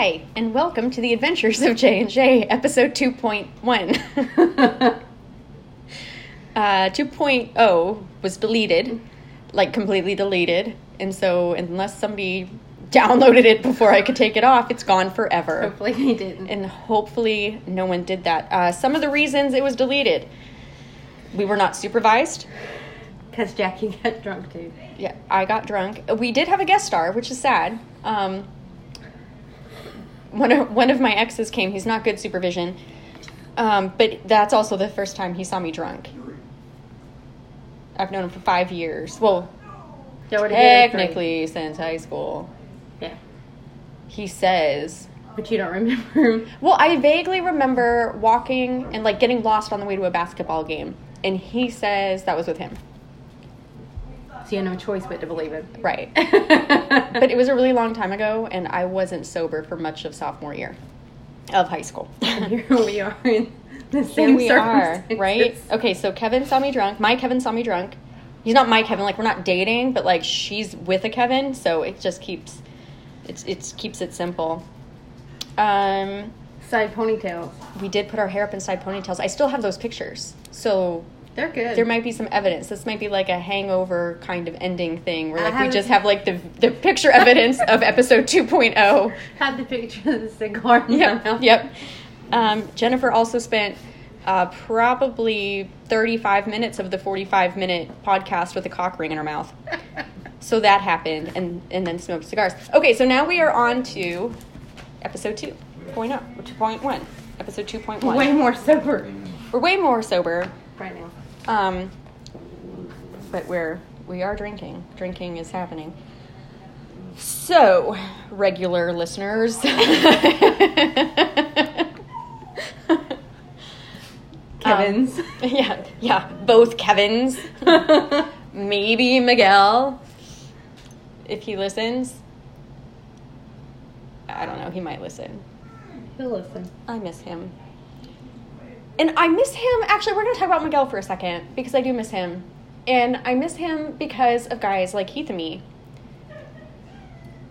Hi, and welcome to the Adventures of J and J, episode 2.1. uh, 2.0 was deleted, like completely deleted, and so unless somebody downloaded it before I could take it off, it's gone forever. Hopefully they didn't. And hopefully no one did that. Uh, some of the reasons it was deleted: we were not supervised. Because Jackie got drunk too. Yeah, I got drunk. We did have a guest star, which is sad. Um, one of one of my exes came. He's not good supervision, um, but that's also the first time he saw me drunk. I've known him for five years. Well, Y'all were together three. technically since high school. Yeah. He says. But you don't remember him. Well, I vaguely remember walking and like getting lost on the way to a basketball game, and he says that was with him. So you had no choice but to believe it. Right. but it was a really long time ago, and I wasn't sober for much of sophomore year of high school. Here we are in the Here we are, right? Okay, so Kevin saw me drunk. My Kevin saw me drunk. He's not my Kevin. Like we're not dating, but like she's with a Kevin, so it just keeps it's it keeps it simple. Um, Side ponytails. we did put our hair up in side ponytails. I still have those pictures, so They're good. there might be some evidence. This might be like a hangover kind of ending thing, where like we just have like the the picture evidence of episode oh. 2.0. Have the picture of the cigar in my Yep. mouth. Yep. Um, Jennifer also spent uh, probably 35 minutes of the 45 minute podcast with a cock ring in her mouth. So that happened, and, and then smoked cigars. Okay, so now we are on to episode 2.0, or 2.1. Episode 2.1. Way more sober We're way more sober, right now. Um, but we're, we are drinking. Drinking is happening. So, regular listeners. Kevin's. Um, yeah, yeah, both Kevins. Maybe Miguel, if he listens. I don't know, he might listen. He'll listen. I miss him. And I miss him. Actually, we're going to talk about Miguel for a second because I do miss him. And I miss him because of guys like Heath and me.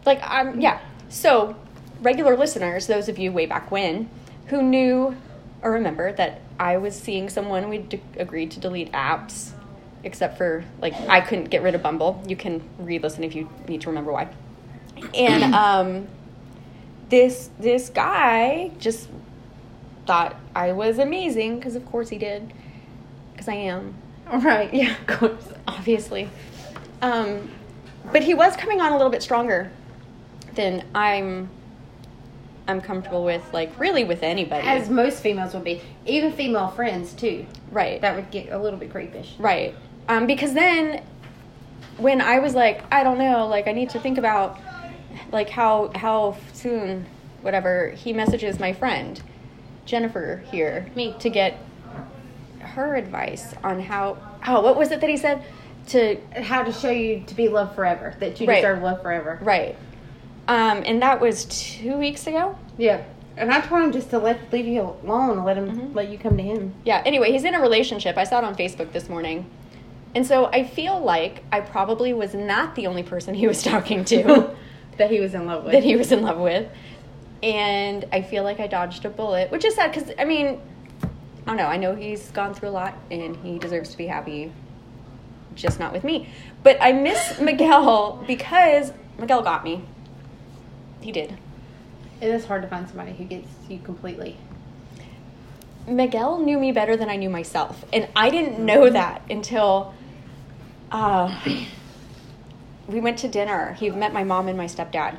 Like, I'm, yeah. So, regular listeners, those of you way back when, who knew or remember that I was seeing someone, we d- agreed to delete apps, except for, like, I couldn't get rid of Bumble. You can re listen if you need to remember why. And, um, this this guy just thought I was amazing because of course he did because I am Right. Yeah. Of course. obviously um but he was coming on a little bit stronger than I'm I'm comfortable with like really with anybody As most females would be. Even female friends, too. right That would get a little bit creepish. Right. Um, because then when I was like, I don't know, like I need to think about like how how soon, whatever, he messages my friend, Jennifer here, Me. to get her advice on how oh, what was it that he said? To How to show you to be loved forever. That you Right. deserve love forever. right. Um, and that was two weeks ago. Yeah. And I told him just to let leave you alone let him Mhm. let you come to him. Yeah, anyway, he's in a relationship. I saw it on Facebook this morning. And so I feel like I probably was not the only person he was talking to. that he was in love with. that he was in love with. And I feel like I dodged a bullet, which is sad because, I mean, I don't know. I know he's gone through a lot and he deserves to be happy, just not with me. But I miss Miguel because Miguel got me. He did. It is hard to find somebody who gets you completely. Miguel knew me better than I knew myself. And I didn't know that until uh, we went to dinner. He met my mom and my stepdad.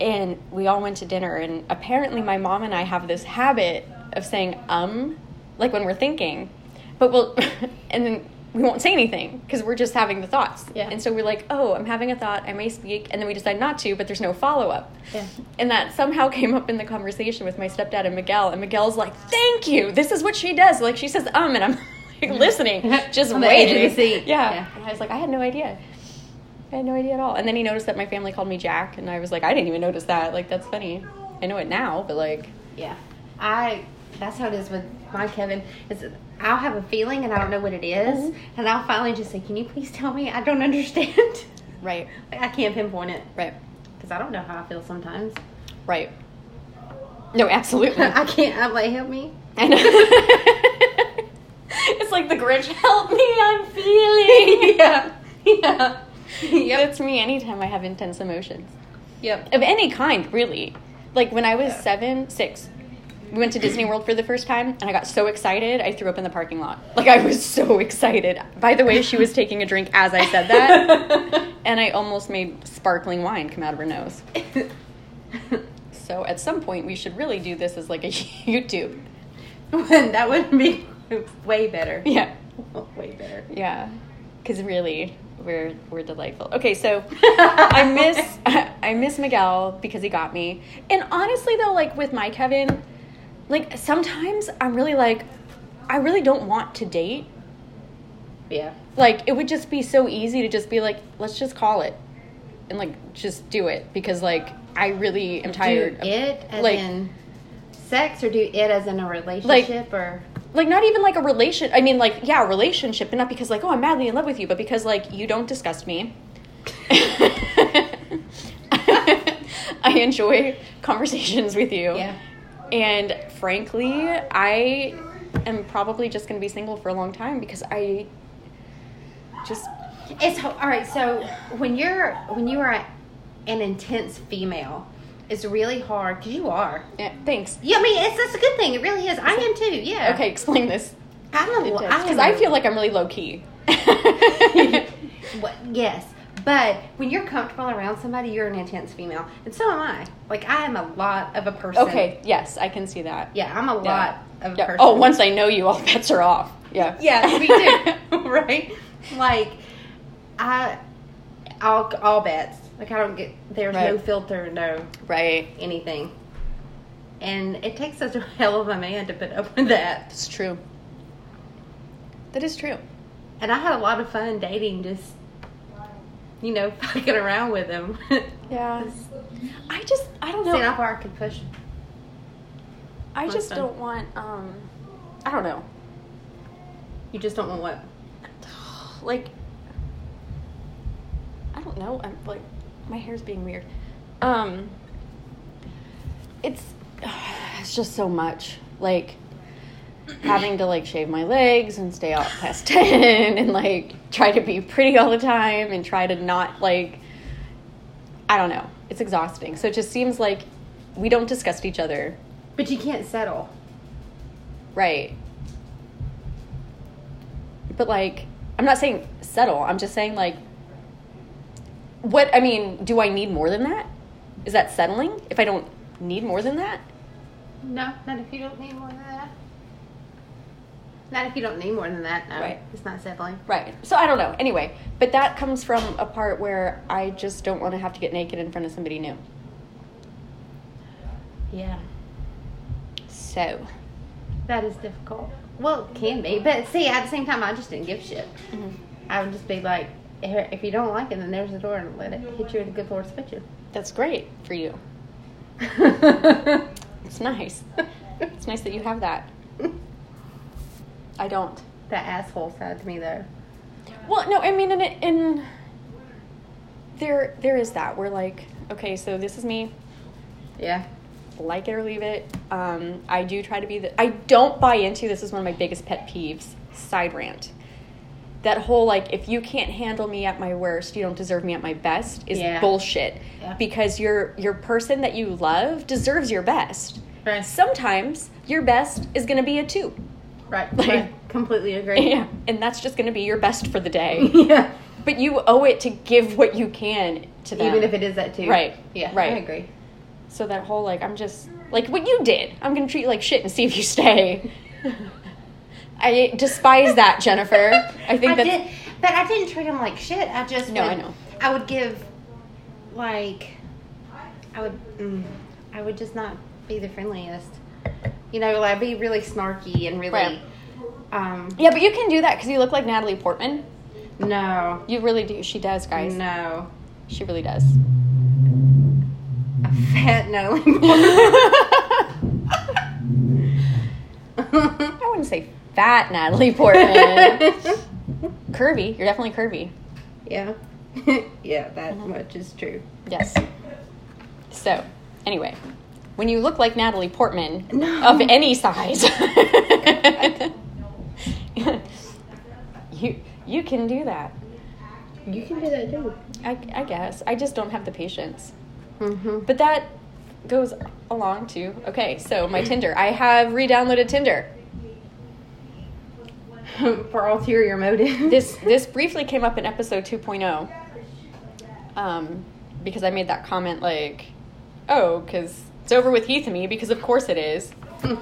And we all went to dinner. And apparently, my mom and I have this habit of saying, um, like when we're thinking. But we'll, and then we won't say anything because we're just having the thoughts. Yeah. And so we're like, oh, I'm having a thought. I may speak. And then we decide not to, but there's no follow up. Yeah. And that somehow came up in the conversation with my stepdad and Miguel. And Miguel's like, thank you. This is what she does. Like, she says, um, and I'm like listening, just On the edge waiting. Yeah. Yeah. And I was like, I had no idea. I had no idea at all. And then he noticed that my family called me Jack. And I was like, I didn't even notice that. Like, that's funny. I know it now, but like, Yeah. I that's how it is with my Kevin. Is I'll have a feeling and I don't know what it is, Mhm. and I'll finally just say, "Can you please tell me? I don't understand." right, Like, I can't pinpoint it right, because I don't know how I feel sometimes. right. No, absolutely. I can't. I'm like, help me. I know. it's like the Grinch. Help me, I'm feeling. yeah. Yeah. Yep. That's me anytime I have intense emotions Yep. of any kind, really. Like when I was Yeah. seven, six, we went to Disney World for the first time, and I got so excited, I threw up in the parking lot. Like I was so excited. By the way, she was taking a drink as I said that, and I almost made sparkling wine come out of her nose. So at some point, we should really do this as like a YouTube. that would be way better. Yeah. Way better. Yeah, because really, we're we're delightful. Okay, so I miss I miss Miguel because he got me. And honestly, though, like with my Kevin, like sometimes I'm really like, I really don't want to date. Yeah. Like it would just be so easy to just be like, let's just call it, and like just do it because like I really am tired. Do it as like- in sex, or do it as in a relationship, or like not even like a relation i mean like yeah a relationship but not because like oh i'm madly in love with you but because like you don't disgust me i enjoy conversations with you yeah. and frankly i am probably just going to be single for a long time because i just It's all right. So when you're when you are an intense female, it's really hard because you are. yeah, thanks Yeah, I mean it's that's a good thing. It really is. I am too. Yeah. okay explain this I'm a lo- I because i a- feel like i'm really low key What, yes, but when you're comfortable around somebody, you're an intense female, and so am I. Like I am a lot of a person. okay yes i can see that Yeah, I'm a Yeah. lot of a Yeah. person. oh once i know you all bets are off yeah Yeah, me too. right? Like, I, all all bets. Like I don't get. There's no filter, no right anything. And it takes such a hell of a man to put up with that. It's true. That is true. And I had a lot of fun dating, just you know, fucking around with him. Yeah. I just I don't Seeing how know. far I could push. I What's just fun? don't want um I don't know. You just don't want what? Like I don't know. I'm like my hair's being weird. Um it's it's just so much. Like having to like shave my legs and stay out past 10 and like try to be pretty all the time and try to not like I don't know. It's exhausting. So it just seems like we don't disgust each other. But you can't settle. Right. But like I'm not saying settle. I'm just saying like what I mean, do I need more than that? Is that settling? If I don't need more than that? No, not if you don't need more than that. Not if you don't need more than that. No, Right. it's not settling. Right. So I don't know. Anyway, but that comes from a part where I just don't want to have to get naked in front of somebody new. Yeah, So, that is difficult. Well, it can be, but see, at the same time, I just didn't give shit. mhm. I would just be like, if you don't like it, then there's the door and let it hit you in a good Lord's picture. that's great for you. It's nice. It's nice that you have that. I don't. that asshole side to me, though. Well, no, I mean, in, in there, there is that. We're like, okay, so this is me. Yeah. Like it or leave it. Um, I do try to be the. I don't buy into. This is one of my biggest pet peeves. Side rant. That whole like, if you can't handle me at my worst, you don't deserve me at my best is Yeah. bullshit. Yeah. Because your your person that you love deserves your best. Right. Sometimes your best is going to be a two. Right. Like- right. Completely agree. Yeah, and that's just going to be your best for the day. yeah. But you owe it to give what you can to them. Even if it is that two Right. Yeah. Right. I agree. So that whole like I'm just like what you did. I'm gonna treat you like shit and see if you stay. I despise that, Jennifer. I think that but I didn't treat him like shit. I just No, would, I know. I would give, like, I would, mm, I would just not be the friendliest. You know, like be really snarky and really, Right. um, yeah, but you can do that because you look like Natalie Portman. no, You really do. She does, guys. no, She really does. a fat no. I wouldn't say fat Natalie Portman. curvy. You're definitely curvy. yeah, yeah, that much is true. Yes. So, anyway, when you look like Natalie Portman No. of any size, you you can do that. You can do that too. I, I guess I just don't have the patience. Mm-hmm. But that goes along to okay. So my Tinder, I have re-downloaded Tinder. For ulterior motive. This this briefly came up in episode 2.0. Um, because I made that comment like, oh, because it's over with Heath and me because of course it is.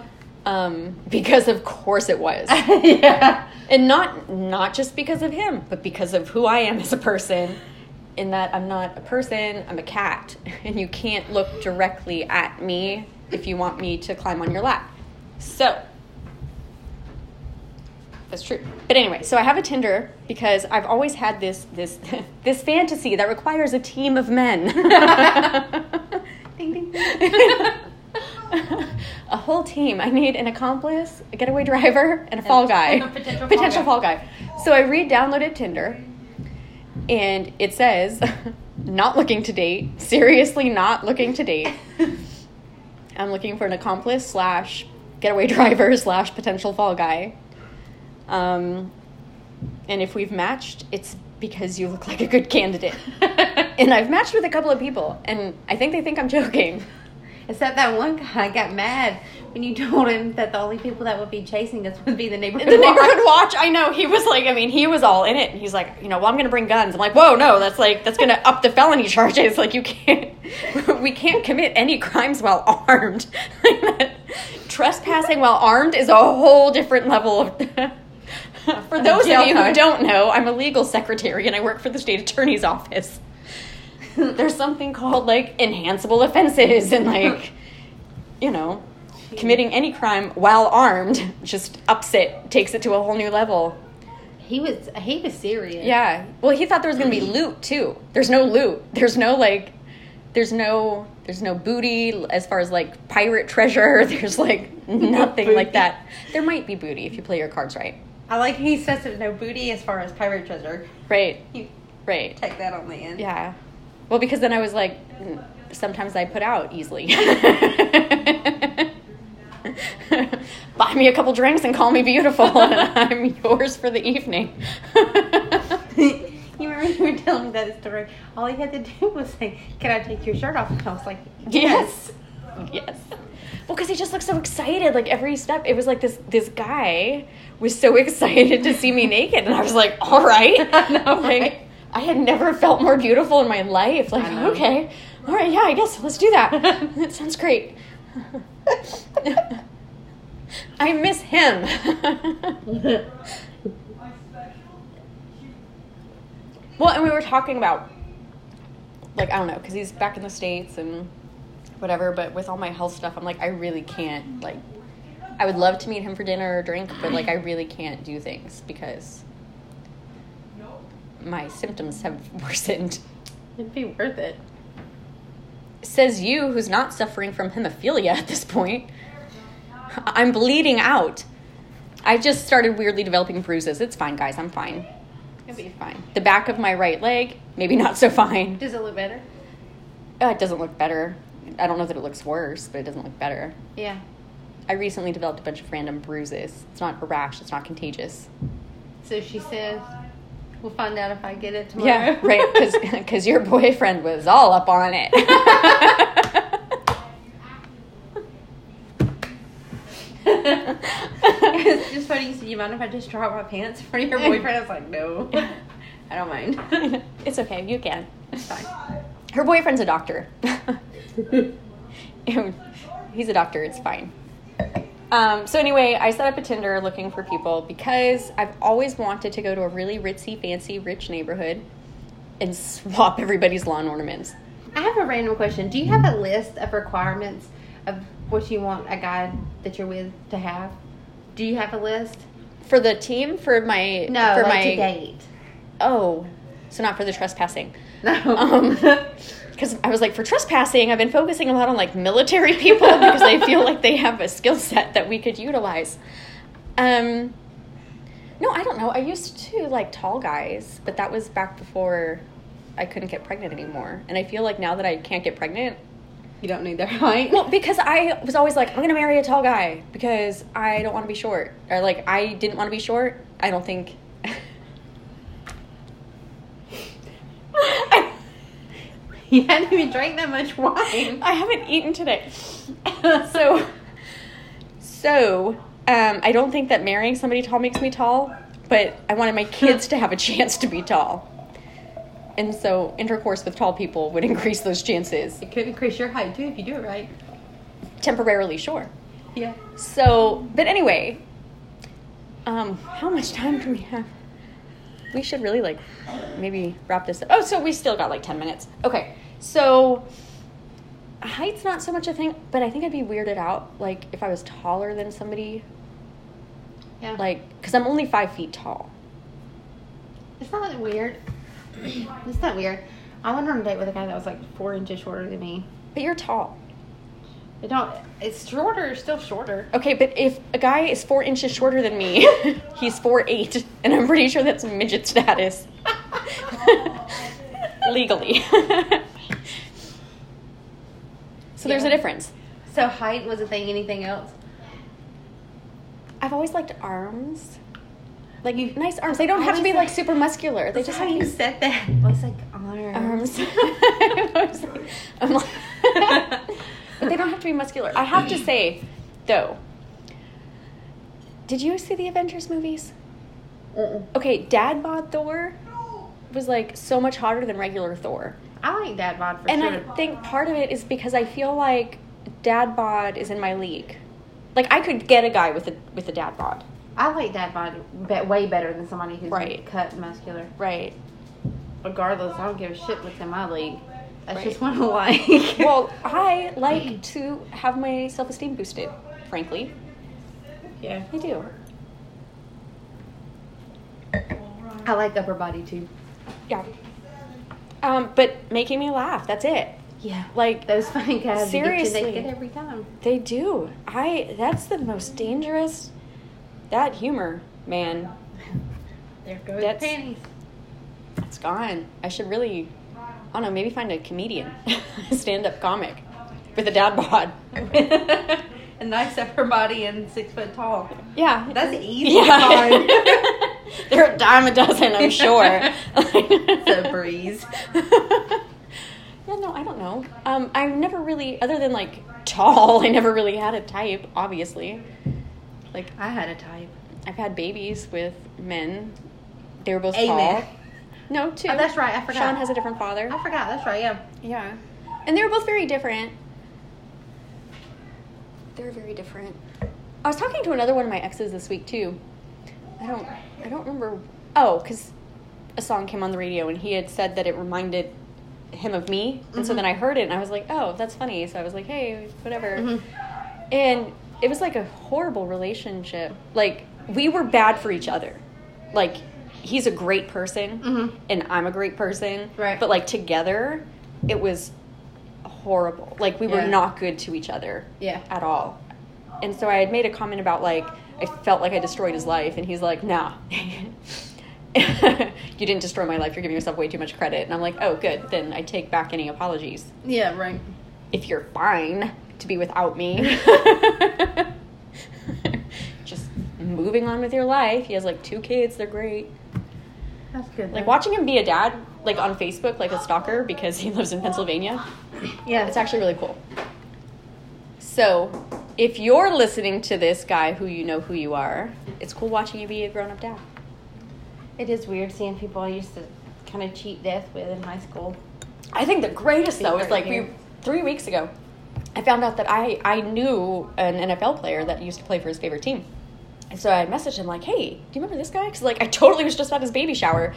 Um, because of course it was. yeah. and not not just because of him but because of who i am as a person in that i'm not a person i'm a cat and you can't look directly at me if you want me to climb on your lap so that's true but anyway so i have a tinder because i've always had this this this fantasy that requires a team of men Ding, ding, a whole team. I need an accomplice, a getaway driver, and a fall guy. a potential fall fall guy. So I re-downloaded Tinder, and it says, "Not looking to date. Seriously, not looking to date. I'm looking for an accomplice slash getaway driver slash potential fall guy. Um, and if we've matched, it's because you look like a good candidate. and I've matched with a couple of people, and I think they think I'm joking." Except that one guy got mad when you told him that the only people that would be chasing us would be the neighborhood. the neighborhood watch. watch i know he was like i mean he was all in it he's like you know well i'm gonna bring guns i'm like whoa no that's like that's gonna up the felony charges like you can't we can't commit any crimes while armed trespassing while armed is a whole different level of for those of you who don't know i'm a legal secretary and i work for the state attorney's office. There's something called like enhanceable offenses and like you know committing any crime while armed just ups it takes it to a whole new level. He was he was serious. yeah. Well he thought there was gonna be loot too. There's no loot. There's no like there's no there's no booty as far as like pirate treasure. There's like nothing like that. There might be booty if you play your cards right I like he says there's no booty as far as pirate treasure. right You right take that on the end. Yeah. Well, because then I was like, mm, sometimes I put out easily. Buy me a couple drinks and call me beautiful, and I'm yours for the evening. you remember you were telling me that story? All he had to do was say, "Can I take your shirt off?" And I was like, yes. Yes. Well, because he just looked so excited, like every step. It was like this this guy was so excited to see me naked, and I was like, all right. I know, like, right? I had never felt more beautiful in my life. Like, okay, all right, yeah, I guess let's do that. that sounds great. I miss him. well, and we were talking about, like, I don't know, because he's back in the States and whatever, but with all my health stuff, I'm like, I really can't, like, I would love to meet him for dinner or drink, but, like, I really can't do things because my symptoms have worsened. It'd be worth it. Says you, who's not suffering from hemophilia at this point. I'm bleeding out. I just started weirdly developing bruises. It's fine, guys. I'm fine. It'd be Fine. The back of my right leg, maybe not so fine. Does it look better? Uh, it doesn't look better. I don't know that it looks worse, but it doesn't look better. Yeah. I recently developed a bunch of random bruises. It's not a rash, it's not contagious. So she says, "We'll find out if I get it tomorrow." Yeah, right, because your boyfriend was all up on it. it's just funny. You said, "You mind if I just drop my pants in front of your boyfriend?" I was like, "No, I don't mind." it's okay, you can. It's fine. Her boyfriend's a doctor. He's a doctor, it's fine. Um, so anyway, I set up a Tinder looking for people because I've always wanted to go to a really ritzy, fancy, rich neighborhood and swap everybody's lawn ornaments. I have a random question. Do you have a list of requirements of what you want a guy that you're with to have? Do you have a list? For the team, for my No, for like my date. oh, so not for the trespassing. No. Um, because I was like, for trespassing, I've been focusing a lot on like military people because I feel like they have a skill set that we could utilize. Um, no, I don't know. I used to like tall guys, but that was back before I couldn't get pregnant anymore. And I feel like now that I can't get pregnant, You don't need their height. Well, because I was always like, I'm gonna marry a tall guy because I don't want to be short, or like I didn't want to be short. I don't think. I, you hadn't even drank that much wine. I haven't eaten today, so so um, I don't think that marrying somebody tall makes me tall, but I wanted my kids to have a chance to be tall, and so intercourse with tall people would increase those chances It could increase your height too if you do it right. temporarily. Sure. Yeah. So, but anyway, um, how much time do we have? We should really like maybe wrap this up. Oh, so we still got like 10 minutes. Okay. So, height's not so much a thing, but I think I'd be weirded out like if I was taller than somebody, Yeah. like, because I'm only five feet tall. it's not that weird. it's not weird. I went on a date with a guy that was like four inches shorter than me. But you're tall. It don't. It's shorter. Still shorter. Okay, but if a guy is four inches shorter than me, he's four eight, and I'm pretty sure that's midget status. Legally. so there's a difference. So height was a thing. Anything else? I've always liked arms. Like you, nice arms. They don't have to be like super muscular. They just how have you to be said that. I was like arms. arms. I'm like, they don't have to be muscular. I have to say, though, did you see the Avengers movies? Okay, Dad bod Thor was like so much hotter than regular Thor. I like dad bod for And sure. And I think part of it is because I feel like dad bod is in my league. Like I could get a guy with a with a dad bod. I like dad bod way better than somebody who's Right. cut and muscular. Right. Regardless, I don't give a shit what's in my league. That's Right. just what I like. Well, I like to have my self esteem boosted, frankly. yeah. I do. I like upper body too. Yeah. Um, but making me laugh, that's it. Yeah. Like Those funny guys Seriously. they get every time. they do. I that's the most dangerous that humor, man. There goes That's- panties. It's gone. I should really I don't know, maybe find a comedian, stand up comic with a dad bod. a nice upper body and six foot tall. Yeah. That's easy Yeah. They're a dime a dozen, I'm sure. It's a breeze. Yeah, no, I don't know. Um, I've never really, other than like tall, I never really had a type, obviously. Like, I had a type. I've had babies with men. They were both Amen. tall. No, two. Oh, that's right. I forgot. Sean has a different father. I forgot. That's right. Yeah. Yeah. And they were both very different. They're very different. I was talking to another one of my exes this week too. I don't I don't remember oh, cuz a song came on the radio and he had said that it reminded him of me. And so Mhm. then I heard it and I was like, "Oh, that's funny." So I was like, "Hey, whatever." Mhm. And it was like a horrible relationship. Like we were bad for each other. Like he's a great person Mhm. and I'm a great person. Right. But like together, it was horrible. Like we were not good to each other Yeah. at all. And so I had made a comment about like I felt like I destroyed his life, and he's like, "Nah, you didn't destroy my life. You're giving yourself way too much credit." And I'm like, "Oh, good. Then I take back any apologies. Yeah. Right. If you're fine to be without me." Just moving on with your life. He has like two kids. They're great. That's good. Like watching him be a dad, like on Facebook, like a stalker because he lives in Pennsylvania. Yeah. It's actually really cool. So, if you're listening to this guy who you know who you are, it's cool watching you be a grown up dad. It is weird seeing people I used to kind of cheat death with in high school. I think the greatest though is like we three weeks ago, I found out that I I knew an NFL player that used to play for his favorite team, and so I messaged him like, "Hey, do you remember this guy?" Because like I totally was just at his baby shower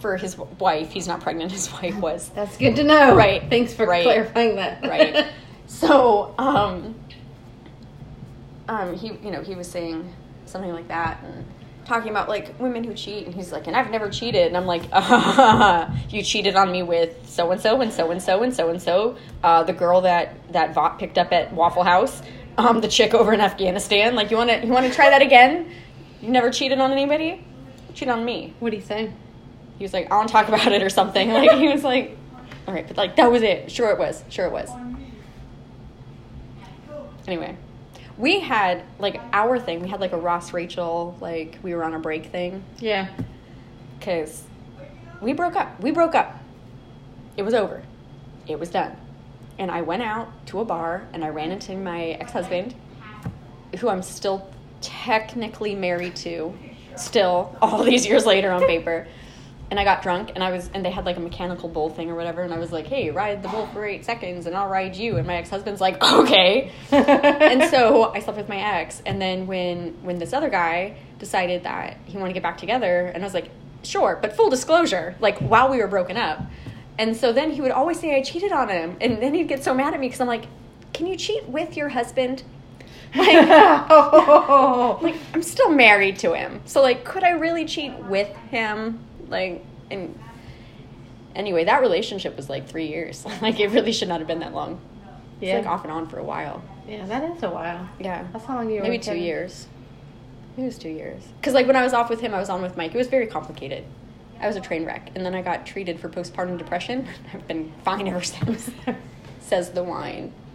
for his wife. He's not pregnant. His wife was. That's good to know. Right. Thanks for Right. clarifying that. right? So, um, um, he, you know, he was saying something like that and talking about like women who cheat, and he's like, and I've never cheated, and I'm like, you cheated on me with so and so and so and so and so and so, uh, the girl that that Vought picked up at Waffle House, um, the chick over in Afghanistan. Like, you want to, you want to try that again? You never cheated on anybody? Cheat on me. What do you say? He was like, I don't talk about it or something. Like he was like, all right, but like that was it. Sure it was. Sure it was. Anyway, we had like our thing. We had like a Ross Rachel like we were on a break thing Yeah. because we broke up. We broke up. It was over. It was done. And I went out to a bar and I ran into my ex husband, who I'm still technically married to, still all these years later on paper. And I got drunk and I was, and they had like a mechanical bull thing or whatever. And I was like, hey, ride the bull for eight seconds and I'll ride you. And my ex husband's like, okay. and so I slept with my ex. And then when when this other guy decided that he wanted to get back together, and I was like, sure, but full disclosure, like while we were broken up. And so then he would always say I cheated on him, and then he'd get so mad at me because I'm like, can you cheat with your husband? Like, like I'm still married to him, so like, could I really cheat with him? Like, and anyway, that relationship was like three years. like, it really should not have been that long. It's Yeah. like off and on for a while. yeah, that is a while. Yeah. That's how long you were Maybe two years. It was two years. Because like when I was off with him, I was on with Mike. It was very complicated. I was a train wreck, and then I got treated for postpartum depression. I've been fine ever since. Says the wine.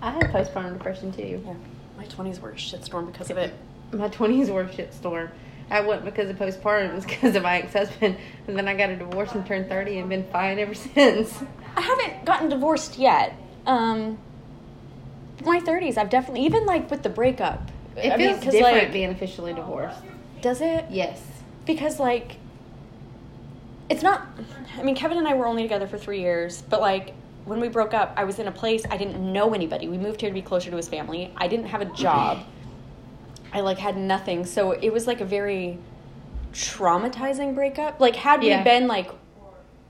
I had postpartum depression too. Yeah, my twenties were a shitstorm because of it. My twenties were a shitstorm. I went because of postpartum. It was because of my ex husband, and then I got a divorce and turned thirty, and been fine ever since. I haven't gotten divorced yet. Um, my thirties, I've definitely even like with the breakup. It I mean, different like, being officially divorced. does it? Yes. because like it's not i mean kevin and i were only together for three years but like when we broke up i was in a place i didn't know anybody we moved here to be closer to his family i didn't have a job i like had nothing so it was like a very traumatizing breakup like had Yeah. we been like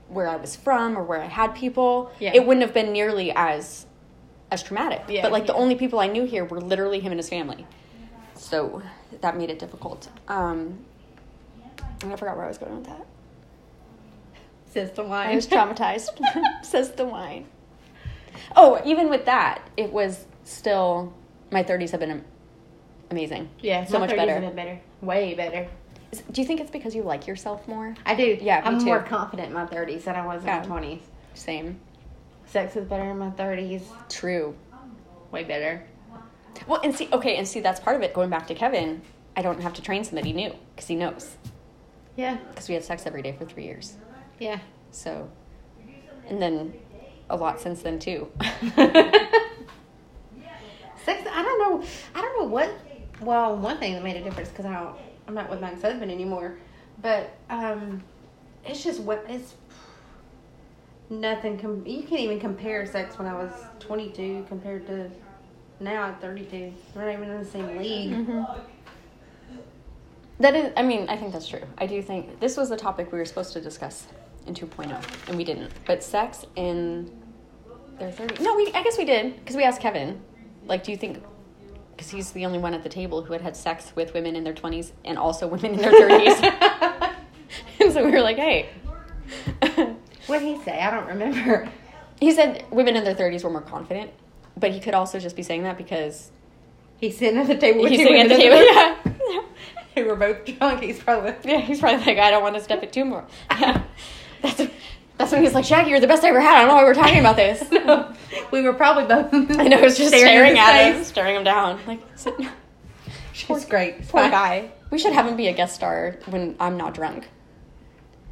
where i was from or where i had people Yeah. it wouldn't have been nearly as as traumatic Yeah. but like the only people i knew here were literally him and his family so that made it difficult um and I forgot where I was going with that. Says the wine. I was traumatized, says the wine. Oh, even with that, it was still, my 30s have been amazing. yeah, so much 30s better. better. Way better. Is- Do you think it's because you like yourself more? I do. Yeah, me I'm more confident in my 30s than I was Yeah. in my 20s. Same. Sex is better in my 30s. True. Way better. Well, and see, okay, and see, that's part of it. Going back to Kevin, I don't have to train somebody new because he knows. Yeah. Because we had sex every day for three years. Yeah. So, and then a lot since then, too. Sex. I don't know. I don't know what. Well, one thing that made a difference because I don't. I'm not with my ex-husband anymore, but um, it's just what it's. Nothing. Com- you can't even compare sex when I was 22 compared to now at 32. We're not even in the same league. Mm-hmm. That is, I mean, I think that's true. I do think this was the topic we were supposed to discuss in 2.0, and we didn't. But sex in their 30s. No, we, I guess we did, because we asked Kevin, like, do you think, because he's the only one at the table who had had sex with women in their 20s and also women in their 30s. and so we were like, hey. What did he say? I don't remember. he said women in their 30s were more confident, but he could also just be saying that because He's sitting at the table with he's sitting at the table. Yeah. who were both drunk. He's probably. Yeah, he's probably like, I don't want to step it too more. Yeah. That's that's when he's like, Shaggy, you're the best I ever had. I don't know why we're talking about this. no, we were probably both. I know, Was just staring, in at him, staring him down. Like, sit, She's great. It's poor fine. guy. We should have him be a guest star when I'm not drunk.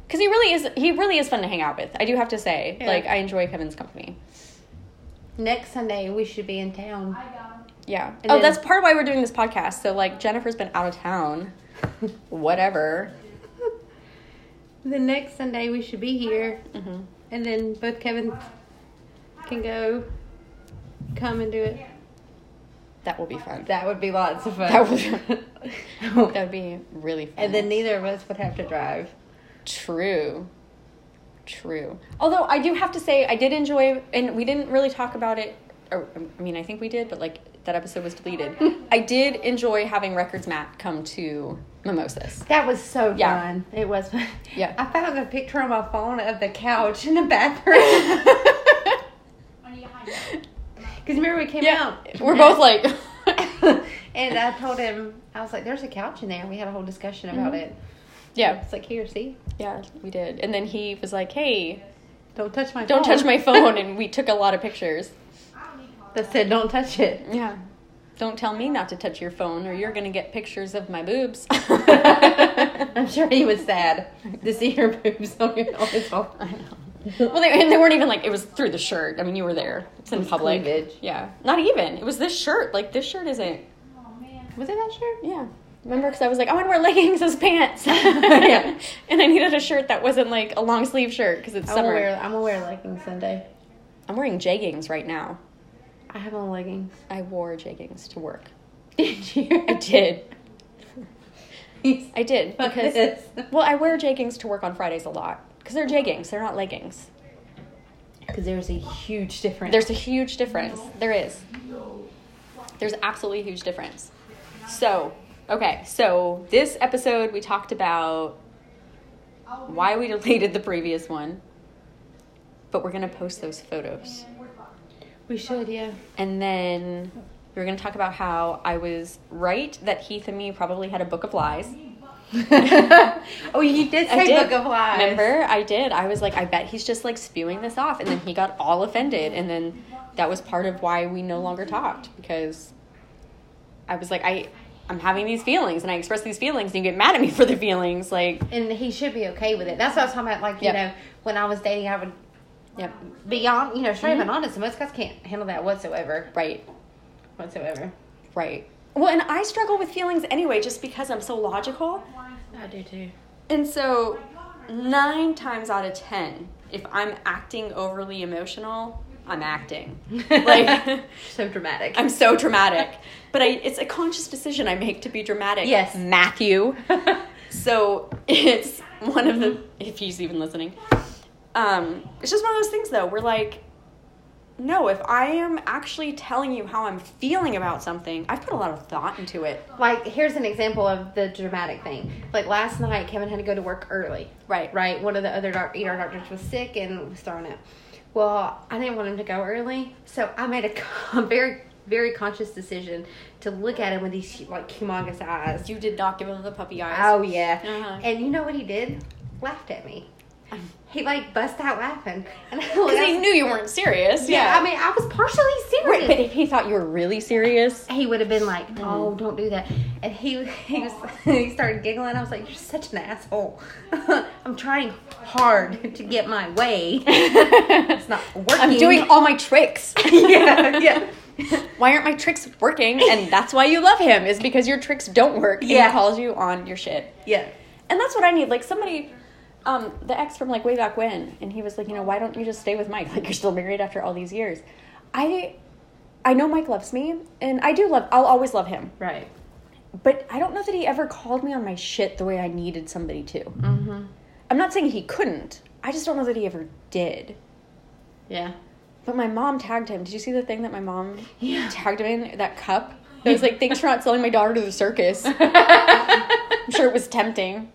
Because he really is. He really is fun to hang out with. I do have to say, Yeah. like, I enjoy Kevin's company. Next Sunday we should be in town. Yeah. And oh, then- that's part of why we're doing this podcast. So, like, Jennifer's been out of town. Whatever. The next Sunday we should be here, hmm and then both Kevin can go, come and do it. That will be fun. That would be lots of fun. That would- That would be really fun. and then neither of us would have to drive. True. True. Although I do have to say, I did enjoy, and we didn't really talk about it. Or I mean, I think we did, but like that episode was deleted. I did enjoy having Records Matt come to Mimosas. That was so Yeah. fun. It was fun. Yeah. I found a picture on my phone of the couch in the bathroom. Because remember we came yeah, out. we're both like, and I told him, I was like, "There's a couch in there." We had a whole discussion about Mhm. it. Yeah, It's like here, see. yeah, we did. And then he was like, "Hey, Don't touch my don't phone. touch my phone, and we took a lot of pictures. That said, don't touch it. Yeah. Don't tell me not to touch your phone, or you're gonna get pictures of my boobs. I'm sure he was sad to see her boobs on, your, on his phone. I know. Well, they, and they weren't even like it was through the shirt. I mean, you were there. It's in It public. cleavage. Yeah, not even. It was this shirt. Like this shirt isn't. Oh man. Was it that shirt? Yeah. Remember, because I was like, oh, I want to wear leggings as pants. Yeah. And I needed a shirt that wasn't like a long sleeve shirt because it's I'm gonna summer. wear. I'm gonna wear leggings Sunday. I'm wearing jeggings right now. I have on leggings. I wore jeggings to work. Did you? I did. I did because this. well, I wear jeggings to work on Fridays a lot because they're jeggings. They're not leggings. Because there's a huge difference. There's a huge difference. There is. There's absolutely a huge difference. So, okay, so this episode we talked about why we deleted the previous one, but we're gonna post those photos. we should, yeah. And then we're gonna talk about how I was right that Heath and me probably had a book of lies. oh, you did I say did. Book of Lies. Remember, I did. I was like, I bet he's just like spewing this off, and then he got all offended, and then that was part of why we no longer talked because I was like, I, I'm having these feelings, and I express these feelings, and you get mad at me for the feelings, like, And he should be okay with it. That's what I was talking about. Like, you Yep. know, when I was dating, I would yep, be on, you know, straight up Mhm. and honest. And most guys can't handle that whatsoever. right, Whatsoever. right. Well, and I struggle with feelings anyway, just because I'm so logical, I do too. and so nine times out of ten, if I'm acting overly emotional, I'm acting. Like. so dramatic. I'm so dramatic. But I, it's a conscious decision I make to be dramatic. Yes. Matthew. So it's one of the, if he's even listening, um, it's just one of those things though. We're like, no, if I am actually telling you how I'm feeling about something, I've put a lot of thought into it. like, here's an example of the dramatic thing. Like last night, Kevin had to go to work early. Right. Right. One of the other doc- ER doctors was sick and was throwing up. Well, I didn't want him to go early, so I made a con- very, very conscious decision to look at him with these like humongous eyes. You did not give him the puppy eyes. Oh yeah. Uh-huh. And you know what he did? Laughed at me. He like bust out laughing, and I Because he knew you weren't serious. Yeah, Yeah. I mean, I was partially serious. Right, but if he thought you were really serious, he would have been like, Mm-hmm. "Oh, don't do that," and he he was he started giggling. I was like, "You're such an asshole." I'm trying hard to get my way. It's not working. I'm doing all my tricks. yeah, yeah. why aren't my tricks working? And that's why you love him, is because your tricks don't work. And he calls you on your shit. Yeah. And that's what I need. Like somebody, um, the ex from like way back when, and he was like, you know, why don't you just stay with Mike? Like you're still married after all these years. I, I know Mike loves me, and I do love. I'll always love him. Right. But I don't know that he ever called me on my shit the way I needed somebody to. Mm-hmm. I'm not saying he couldn't. I just don't know that he ever did. Yeah. But my mom tagged him. Did you see the thing that my mom Yeah. tagged him in? That cup? It was like, thanks for not selling my daughter to the circus. I'm sure it was tempting.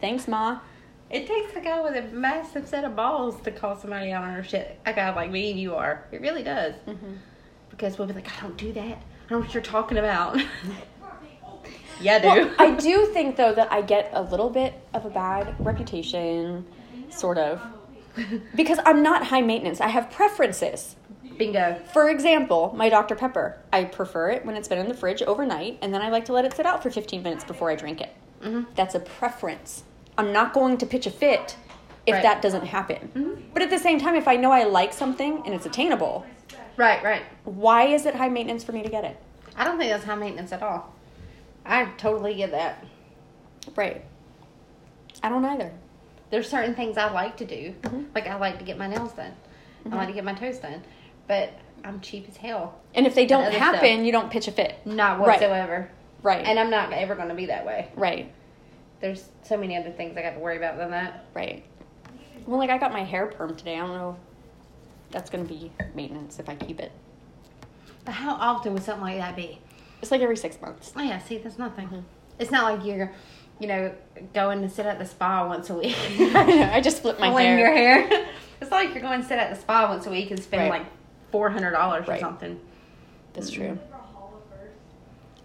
Thanks, Ma. It takes a guy with a massive set of balls to call somebody on her shit. A guy like me and you are. It really does. Mm-hmm. Because we'll be like, I don't do that. I don't know what you're talking about. yeah, I do. Well, I do think, though, that I get a little bit of a bad reputation, sort of. Because I'm not high maintenance. I have preferences. Bingo. For example, my Dr. Pepper. I prefer it when it's been in the fridge overnight, and then I like to let it sit out for 15 minutes before I drink it. Mhm. That's a preference. I'm not going to pitch a fit if Right. that doesn't happen. Mhm. But at the same time, if I know I like something and it's attainable, Right, right. why is it high maintenance for me to get it? I don't think that's high maintenance at all. I totally get that. Right. I don't either. There's certain things I like to do. Mhm. Like I like to get my nails done. I like to get my toes done. But I'm cheap as hell. And if they don't happen, stuff. you don't pitch a fit. Not whatsoever. Right. And I'm not ever going to be that way. right. There's so many other things I got to worry about than that. Right. Well, like I got my hair perm today. I don't know. if That's gonna be maintenance if I keep it. But how often would something like that be? It's like every six months. Oh yeah, see, that's nothing. Mhm. It's not like you're, you know, going to sit at the spa once a week. I just flip my Pulling hair. your hair. it's not like you're going to sit at the spa once a week and spend Right. like four hundred dollars or something. That's true.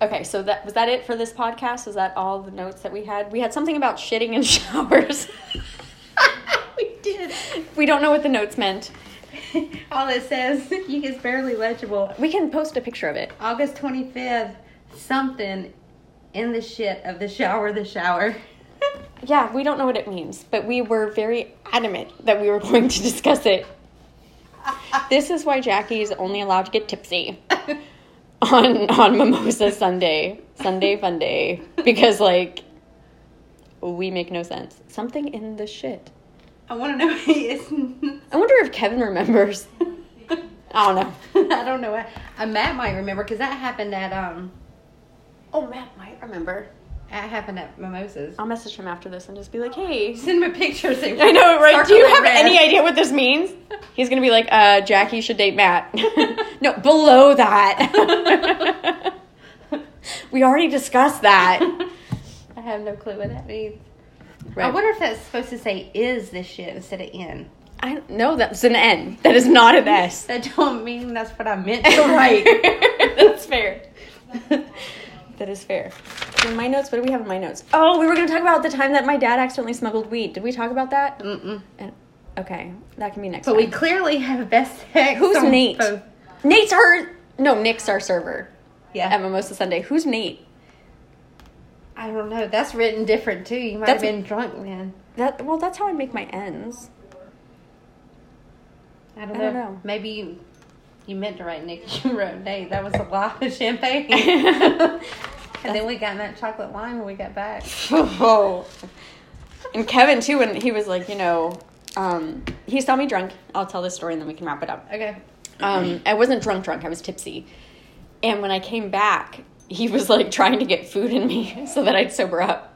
Okay, so that was that it for this podcast? Was that all the notes that we had? We had something about shitting in showers. we did. We don't know what the notes meant. All it says, you is barely legible. We can post a picture of it. August 25th, something in the shit of the shower, the shower. Yeah, we don't know what it means, but we were very adamant that we were going to discuss it. This is why Jackie is only allowed to get tipsy on on Mimosa Sunday, Sunday Fun Day, because like we make no sense. Something in the shit. I want to know. It's, I wonder if Kevin remembers. I don't know. I don't know. what- Uh, Matt might remember because that happened at um Oh, Matt might remember. that happened at Mimosas. I'll message him after this and just be like, "Hey, Send him a picture. Say, I know, right? Do you have red. any idea what this means? He's gonna be like, uh, Jackie should date Matt. no, below that. we already discussed that. I have no clue what that means. I wonder if that's supposed to say is this shit instead of in. I know that's an N. That is not an S. That don't mean that's what I meant to write. that's fair. That is fair. In my notes, what do we have in my notes? Oh, we were gonna talk about the time that my dad accidentally smuggled weed. Did we talk about that? Mm-mm. And- Okay, that can be next But time. we clearly have best sex. Who's Nate? both. Nate's our no, Nick's our server Yeah. at Mimosa Sunday. Who's Nate? I don't know. That's written different too. You might That's- have been drunk then. That well, that's how I make my ends. I don't, I don't know. Maybe you, meant to write Nick. You wrote Nate. That was a lot of champagne. and then we got in that chocolate wine when we got back. Oh. And Kevin too, when he was like, you know, um, he saw me drunk. I'll tell this story and then we can wrap it up. Okay. Um, I wasn't drunk, drunk. I was tipsy. And when I came back, he was like trying to get food in me so that I'd sober up.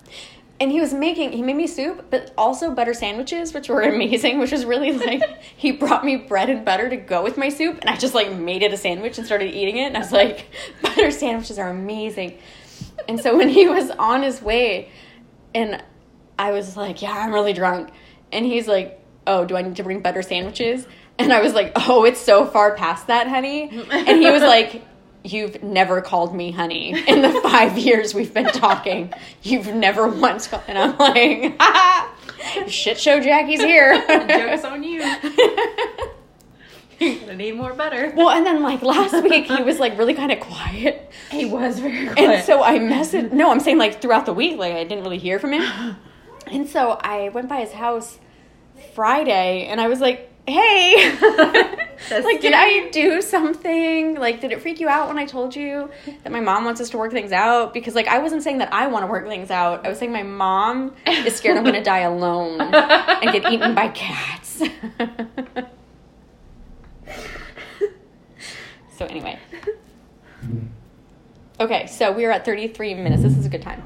And he was making, he made me soup, but also butter sandwiches, which were amazing, which was really like, he brought me bread and butter to go with my soup. And I just like made it a sandwich and started eating it. And I was like, butter sandwiches are amazing. And so when he was on his way, and I was like, yeah, I'm really drunk. And he's like, oh, do I need to bring butter sandwiches? And I was like, oh, it's so far past that, honey. And he was like, you've never called me honey in the five years we've been talking. You've never once called. And I'm like, ha, shit show Jackie's here. Joke's on you. You're gonna need more butter. well, and then like last week, he was like really kind of quiet. He was very quiet. And so I messaged, no, I'm saying like throughout the week, like I didn't really hear from him. And so I went by his house Friday and I was like, hey, like, did. I do something? Like, did it freak you out when I told you that my mom wants us to work things out? Because, like, I wasn't saying that I want to work things out. I was saying my mom is scared I'm going to die alone and get eaten by cats. so, anyway. Okay, so we are at 33 minutes. This is a good time.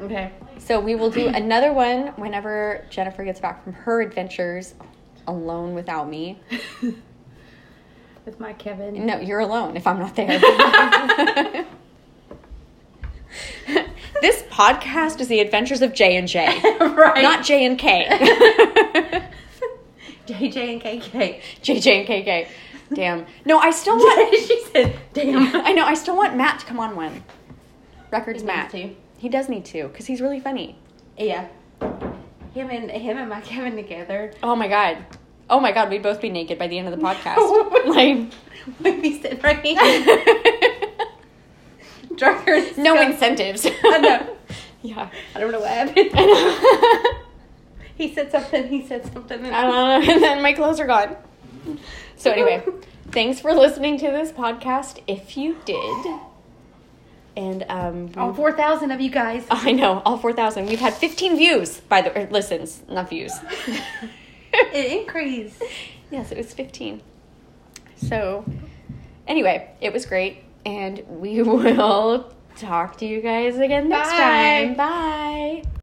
okay. So we will do another one whenever Jennifer gets back from her adventures alone without me. With my Kevin. No, you're alone if I'm not there. this podcast is the adventures of J and J, right. not J and K. JJ and KK. JJ and KK. Damn. No, I still want. she said, "Damn." I know. I still want Matt to come on one. Records He Matt. needs to. He does need to because he's really funny. Yeah. Him and him and my Kevin together. Oh my god. Oh my god, we'd both be naked by the end of the podcast. like. We'd be sitting right here. Drunker. no disgusting. incentives. I know. Yeah. I don't know what happened. He said something. He said something. And I don't know. And then my clothes are gone. So anyway, thanks for listening to this podcast. If you did, and um, All four thousand of you guys. I know all four thousand. We've had fifteen views by the or listens, not views. it increased. yes, it was fifteen. So anyway, it was great, and we will talk to you guys again next Bye. time. Bye.